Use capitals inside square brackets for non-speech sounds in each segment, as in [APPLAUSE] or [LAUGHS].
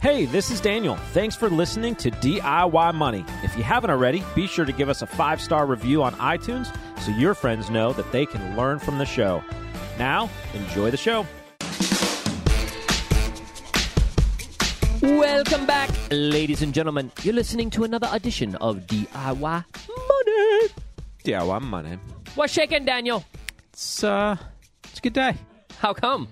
Hey, this is Daniel. Thanks for listening to DIY Money. If you haven't already, be sure to give us a five star review on iTunes so your friends know that they can learn from the show. Now, enjoy the show. Welcome back, ladies and gentlemen. You're listening to another edition of DIY Money. DIY Money. What's shaking, Daniel? It's, uh, it's a good day. How come?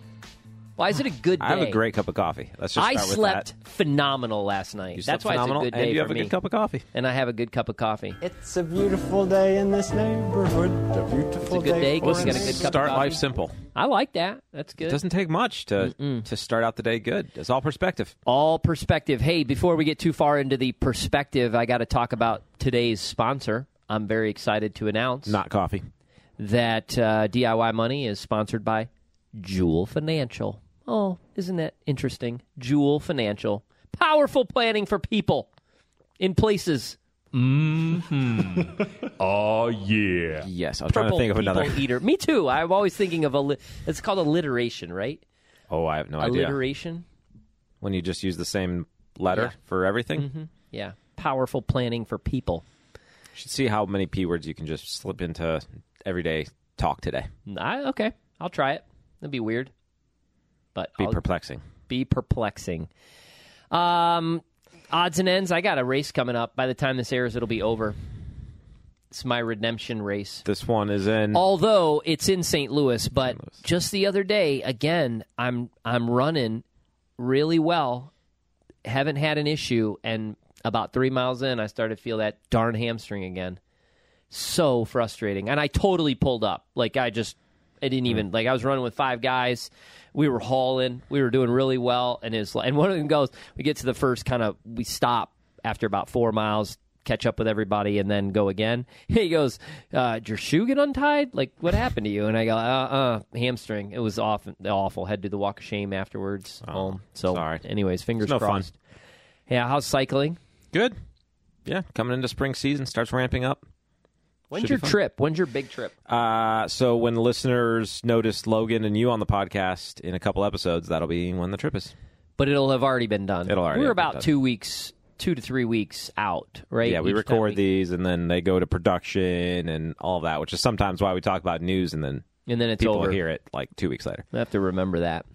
Why is it a good day? I have a great cup of coffee. Let's just I start with slept that. phenomenal last night. You That's slept why phenomenal, it's a good day and you for have a me. good cup of coffee. and I have a good cup of coffee. It's a beautiful day in this neighborhood. A beautiful day. It's a good day 'cause for you got a good cup of coffee. Start coffee. life simple. I like that. That's good. It doesn't take much to to start out the day good. It's all perspective. All perspective. Hey, before we get too far into the perspective, I got to talk about today's sponsor. I'm very excited to announce Not coffee. that uh, DIY Money is sponsored by Joule Financial. Oh, isn't that interesting? Joule Financial. Powerful planning for people in places. [LAUGHS] Oh yeah. Yes, I was trying to think of people another. eater. Me too. I'm always thinking of a. Li- it's called alliteration, right? Oh, I have no idea. Alliteration. When you just use the same letter Yeah. for everything, mm-hmm. Yeah. Powerful planning for people. you should see how many p words you can just slip into everyday talk today. I, okay, I'll try it. That'd be weird, but Be I'll perplexing. be perplexing. Um, odds and ends. I got a race coming up. By the time this airs, it'll be over. It's my redemption race. This one is in. Although it's in St. Louis, but Louis. just the other day, again, I'm I'm running really well. Haven't had an issue, and about three miles in, I started to feel that darn hamstring again. So frustrating, and I totally pulled up. Like I just, I didn't even like. I was running with five guys. We were hauling. We were doing really well, and it's and one of them goes. We get to the first kind of. We stop after about four miles catch up with everybody and then go again. [LAUGHS] He goes, uh, "Did your shoe get untied? Like what happened to you?" And I go, "Uh, uh hamstring. It was awful. Awful. Had to do the walk of shame afterwards home. So, sorry. anyways, fingers It's no fun. crossed. Yeah, how's cycling? Good. Yeah, coming into spring season starts ramping up. When's Should your trip? When's your big trip? Uh, so when listeners notice Logan and you on the podcast in a couple episodes, that'll be when the trip is. But it'll have already been done. It'll already We're about two weeks, two to three weeks out, right? Yeah, we Each record we- these and then they go to production and all that, which is sometimes why we talk about news and then and then it's people over. hear it like two weeks later. I have to remember that.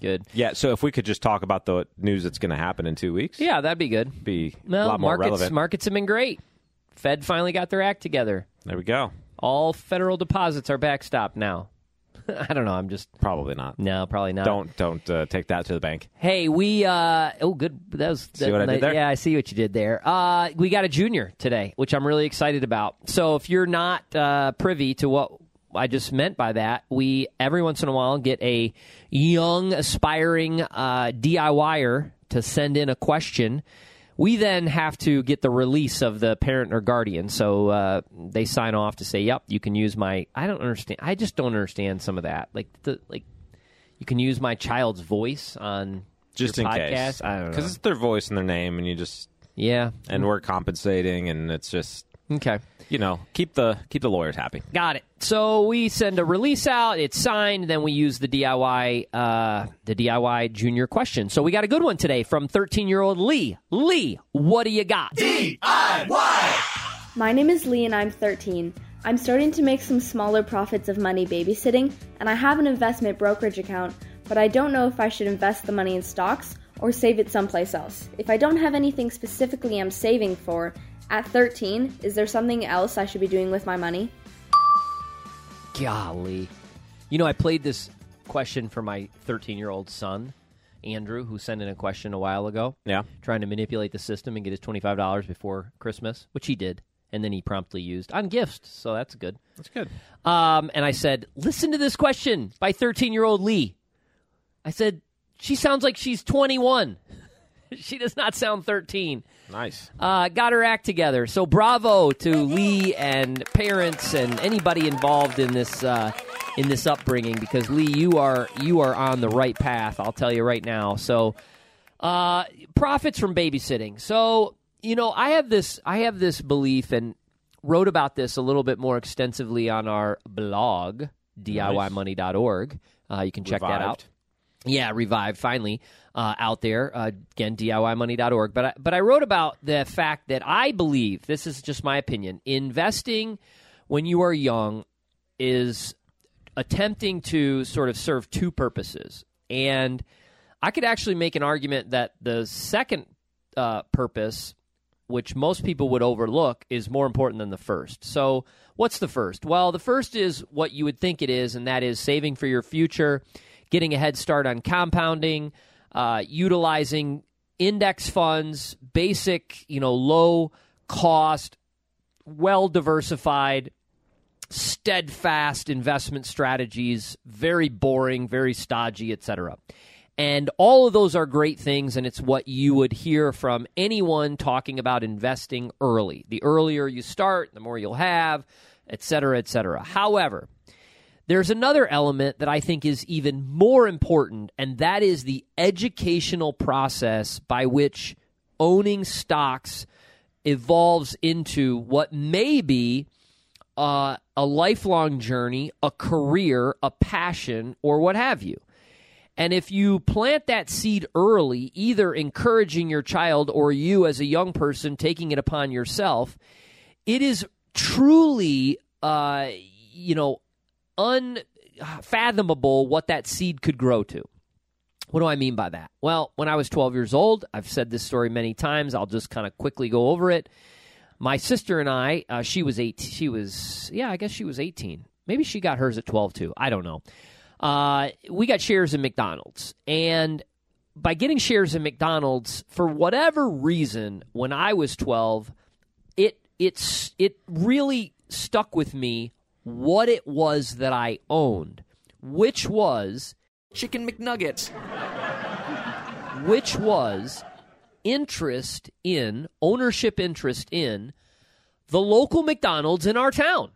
Good. Yeah, so if we could just talk about the news that's going to happen in two weeks, Yeah, that'd be good. be No, a lot more markets relevant. markets have been great. Fed finally got their act together. there we go. All federal deposits are backstopped now. [LAUGHS] I don't know. I'm just Probably not. no, probably not. Don't don't uh, take that to the bank. Hey, we uh oh good. That was See that- what I did there? Yeah, I see what you did there. Uh we got a junior today, which I'm really excited about. So if you're not uh privy to what I just meant by that, we every once in a while get a young aspiring uh DIYer to send in a question. We then have to get the release of the parent or guardian. So uh, they sign off to say, "Yep, you can use my." I don't understand. I just don't understand some of that. Like the like, you can use my child's voice on Just your in podcast? case. I don't know. Because it's their voice and their name, and you just Yeah. and we're compensating, and it's just Okay. you know keep the keep the lawyers happy. Got it. So we send a release out. It's signed. Then we use the DIY, uh, the DIY junior question. So we got a good one today from 13 year old Lee. Lee, what do you got? DIY. My name is Lee and I'm 13. I'm starting to make some smaller profits of money babysitting, and I have an investment brokerage account, but I don't know if I should invest the money in stocks or save it someplace else. If I don't have anything specifically I'm saving for, at 13, is there something else I should be doing with my money? Golly. You know, I played this question for my 13 year old son, Andrew, who sent in a question a while ago. Yeah. trying to manipulate the system and get his $25 before Christmas, which he did. And then he promptly used on gifts. So that's good. That's good. Um, and I said, listen to this question by 13 year old Lee. I said, she sounds like she's 21. [LAUGHS] she does not sound 13. Nice. Uh, got her act together. So bravo to Lee and parents and anybody involved in this uh, in this upbringing because Lee, you are you are on the right path. I'll tell you right now. So uh, profits from babysitting. So you know, I have this I have this belief and wrote about this a little bit more extensively on our blog diymoney.org. Uh, you can check that out. Yeah, revived finally uh, out there uh, again DIYmoney.org. But I, but I wrote about the fact that I believe this is just my opinion. Investing when you are young is attempting to sort of serve two purposes, and I could actually make an argument that the second uh, purpose, which most people would overlook, is more important than the first. So, what's the first? Well, the first is what you would think it is, and that is saving for your future, getting a head start on compounding, uh, utilizing index funds, basic, you know, low cost, well diversified, steadfast investment strategies, very boring, very stodgy, etc. And all of those are great things, and it's what you would hear from anyone talking about investing early. The earlier you start, the more you'll have, et cetera, et cetera. However, there's another element that I think is even more important, and that is the educational process by which owning stocks evolves into what may be uh, a lifelong journey, a career, a passion, or what have you. And if you plant that seed early, either encouraging your child or you as a young person taking it upon yourself, it is truly, uh, you know, unfathomable what that seed could grow to. What do I mean by that? Well, when I was 12 years old, I've said this story many times. I'll just kind of quickly go over it. My sister and I, uh, she was eight. She was, yeah, I guess she was 18. Maybe she got hers at 12 too. I don't know uh, we got shares in McDonald's. And by getting shares in McDonald's, for whatever reason, when I was 12, it, it's, it really stuck with me what it was that I owned, which was Chicken McNuggets. which was interest in, ownership interest in the local McDonald's in our town.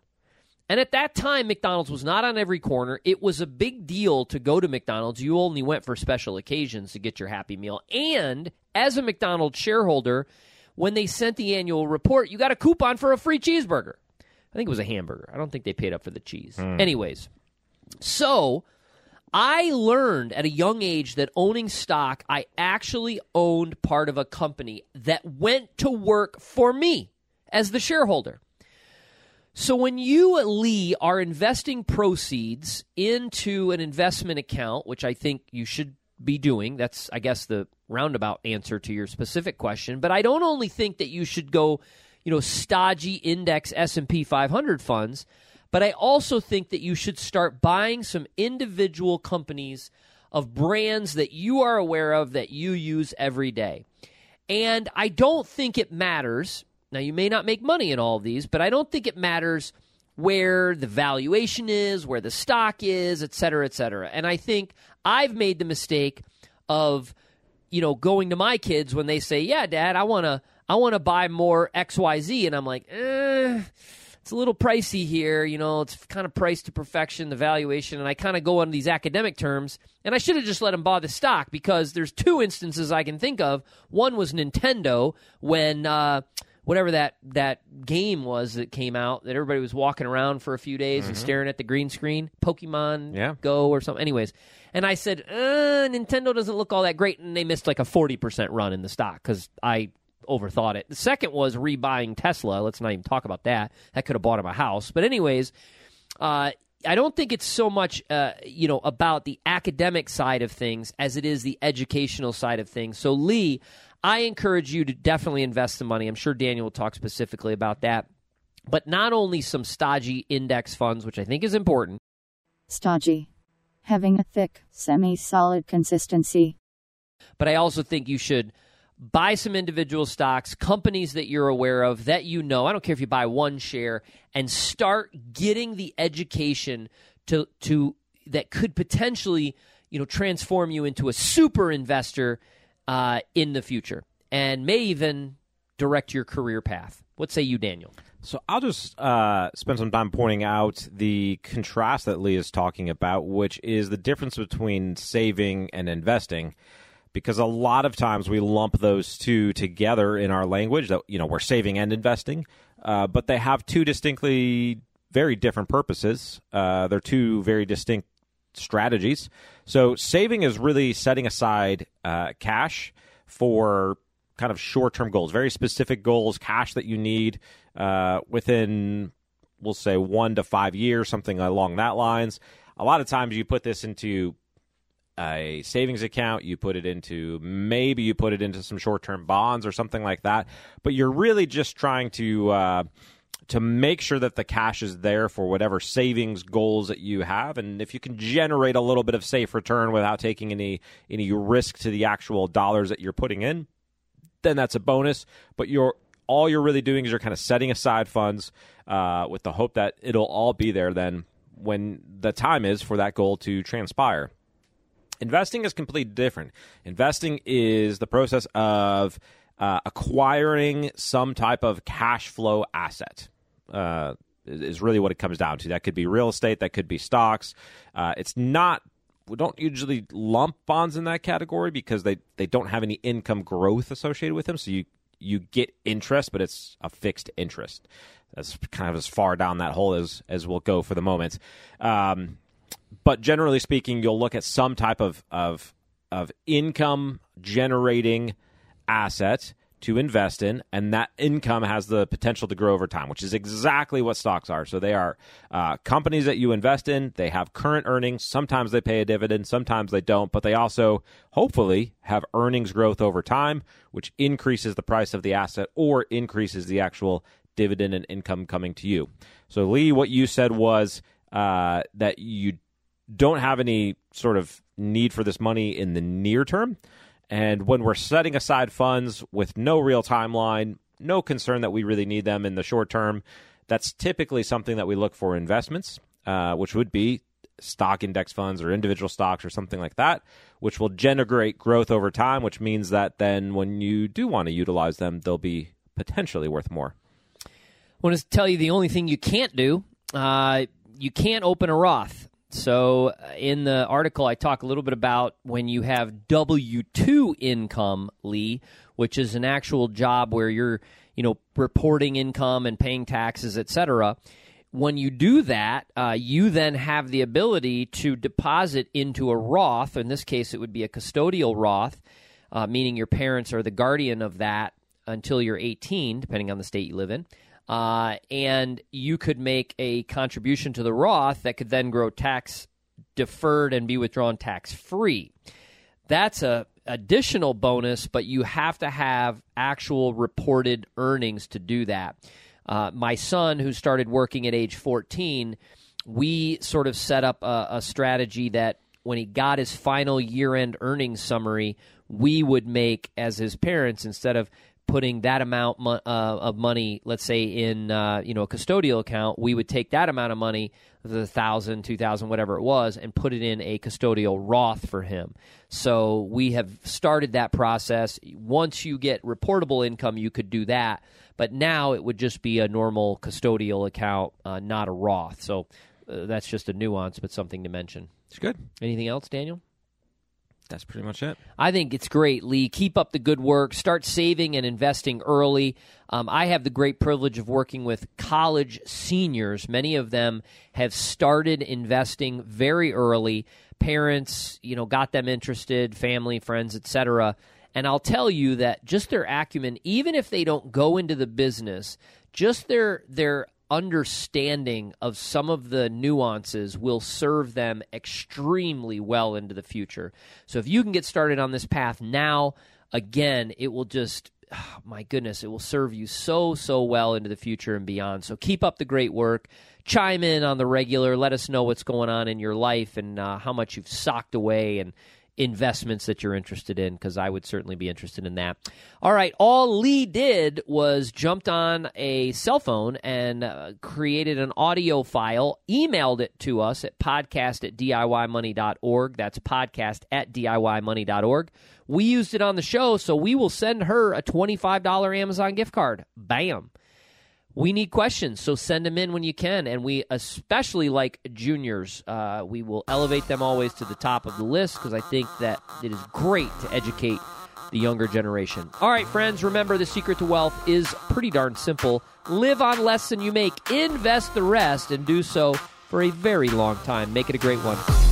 And at that time, McDonald's was not on every corner. It was a big deal to go to McDonald's. You only went for special occasions to get your Happy Meal. And as a McDonald's shareholder, when they sent the annual report, you got a coupon for a free cheeseburger. I think it was a hamburger. I don't think they paid up for the cheese. Mm. Anyways, so I learned at a young age that owning stock, I actually owned part of a company that went to work for me as the shareholder. So when you, Lee, are investing proceeds into an investment account, which I think you should be doing, that's, I guess, the roundabout answer to your specific question. But I don't only think that you should go, you know, stodgy index S&P 500 funds, but I also think that you should start buying some individual companies of brands that you are aware of that you use every day. And I don't think it matters now, you may not make money in all of these, but I don't think it matters where the valuation is, where the stock is, et cetera, et cetera. And I think I've made the mistake of, you know, going to my kids when they say, "Yeah, Dad, I want to, I want to buy more XYZ. And I'm like, eh, it's a little pricey here. You know, it's kind of priced to perfection, the valuation, and I kind of go on these academic terms. And I should have just let them buy the stock because there's two instances I can think of. One was Nintendo when. Uh, whatever that that game was that came out that everybody was walking around for a few days mm-hmm. and staring at the green screen, Pokemon yeah. Go or something. Anyways, and I said, uh, Nintendo doesn't look all that great, and they missed like a forty percent run in the stock because I overthought it. The second was rebuying Tesla. Let's not even talk about that. That could have bought him a house. But anyways. Uh, I don't think it's so much, uh, you know, about the academic side of things as it is the educational side of things. So, Lee, I encourage you to definitely invest the money. I'm sure Daniel will talk specifically about that. But not only some stodgy index funds, which I think is important. Stodgy. Having a thick, semi solid consistency. But I also think you should buy some individual stocks, companies that you're aware of, that you know. I don't care if you buy one share, and start getting the education to, to that could potentially you know transform you into a super investor uh, in the future and may even direct your career path. What say you, Daniel? So I'll just uh, spend some time pointing out the contrast that Lee is talking about, which is the difference between saving and investing. Because a lot of times we lump those two together in our language that you know we're saving and investing, uh, but they have two distinctly very different purposes. Uh, they're two very distinct strategies. So saving is really setting aside uh, cash for kind of short term goals, very specific goals, cash that you need uh, within, we'll say, one to five years, something along that lines. A lot of times you put this into a savings account, you put it into maybe you put it into some short term bonds or something like that, but you're really just trying to. Uh, to make sure that the cash is there for whatever savings goals that you have and if you can generate a little bit of safe return without taking any any risk to the actual dollars that you're putting in then that's a bonus but you're all you're really doing is you're kind of setting aside funds uh, with the hope that it'll all be there then when the time is for that goal to transpire investing is completely different investing is the process of uh, acquiring some type of cash flow asset uh, is really what it comes down to. That could be real estate, that could be stocks. Uh, it's not. We don't usually lump bonds in that category because they, they don't have any income growth associated with them. So you you get interest, but it's a fixed interest. That's kind of as far down that hole as as we'll go for the moment. Um, but generally speaking, you'll look at some type of of of income generating asset to invest in, and that income has the potential to grow over time, which is exactly what stocks are. So they are uh, companies that you invest in. They have current earnings. Sometimes they pay a dividend, sometimes they don't, but they also hopefully have earnings growth over time, which increases the price of the asset or increases the actual dividend and income coming to you. So, Lee, what you said was uh, that you don't have any sort of need for this money in the near term. And when we're setting aside funds with no real timeline, no concern that we really need them in the short term, that's typically something that we look for investments, uh, which would be stock index funds or individual stocks or something like that, which will generate growth over time, which means that then when you do want to utilize them, they'll be potentially worth more. I want to tell you the only thing you can't do. Uh, you can't open a Roth. So, uh, in the article, I talk a little bit about when you have W 2 income, Lee, which is an actual job where you're, you know, reporting income and paying taxes, et cetera. When you do that, uh, you then have the ability to deposit into a Roth. In this case, it would be a custodial Roth, uh, meaning your parents are the guardian of that until you're 18, depending on the state you live in. Uh, and you could make a contribution to the Roth that could then grow tax deferred and be withdrawn tax free. That's a additional bonus, but you have to have actual reported earnings to do that. Uh, my son, who started working at age 14, we sort of set up a, a strategy that when he got his final year end earnings summary, we would make as his parents instead of putting that amount mo- uh, of money, let's say in uh, you know a custodial account, we would take that amount of money, the thousand, two thousand, whatever it was, and put it in a custodial Roth for him. So we have started that process. Once you get reportable income, you could do that, but now it would just be a normal custodial account, uh, not a Roth. So uh, that's just a nuance, but something to mention. It's good. Anything else, Daniel? That's pretty much it. I think it's great, Lee. Keep up the good work. Start saving and investing early. Um, I have the great privilege of working with college seniors. Many of them have started investing very early. Parents, you know, got them interested, family, friends, etc. And I'll tell you that just their acumen, even if they don't go into the business, just their their understanding of some of the nuances will serve them extremely well into the future. So if you can get started on this path now, again, it will just oh, my goodness, it will serve you so so well into the future and beyond. So keep up the great work. Chime in on the regular. Let us know what's going on in your life and uh, how much you've socked away and investments that you're interested in because I would certainly be interested in that. All right, all Lee did was jumped on a cell phone and uh, created an audio file, emailed it to us at podcast at DIYmoney.org. That's podcast at DIYmoney.org. We used it on the show, so we will send her a $25 Amazon gift card. Bam we need questions, so send them in when you can. And we especially like juniors. Uh, we will elevate them always to the top of the list because I think that it is great to educate the younger generation. All right, friends, remember the secret to wealth is pretty darn simple. Live on less than you make, invest the rest, and do so for a very long time. Make it a great one.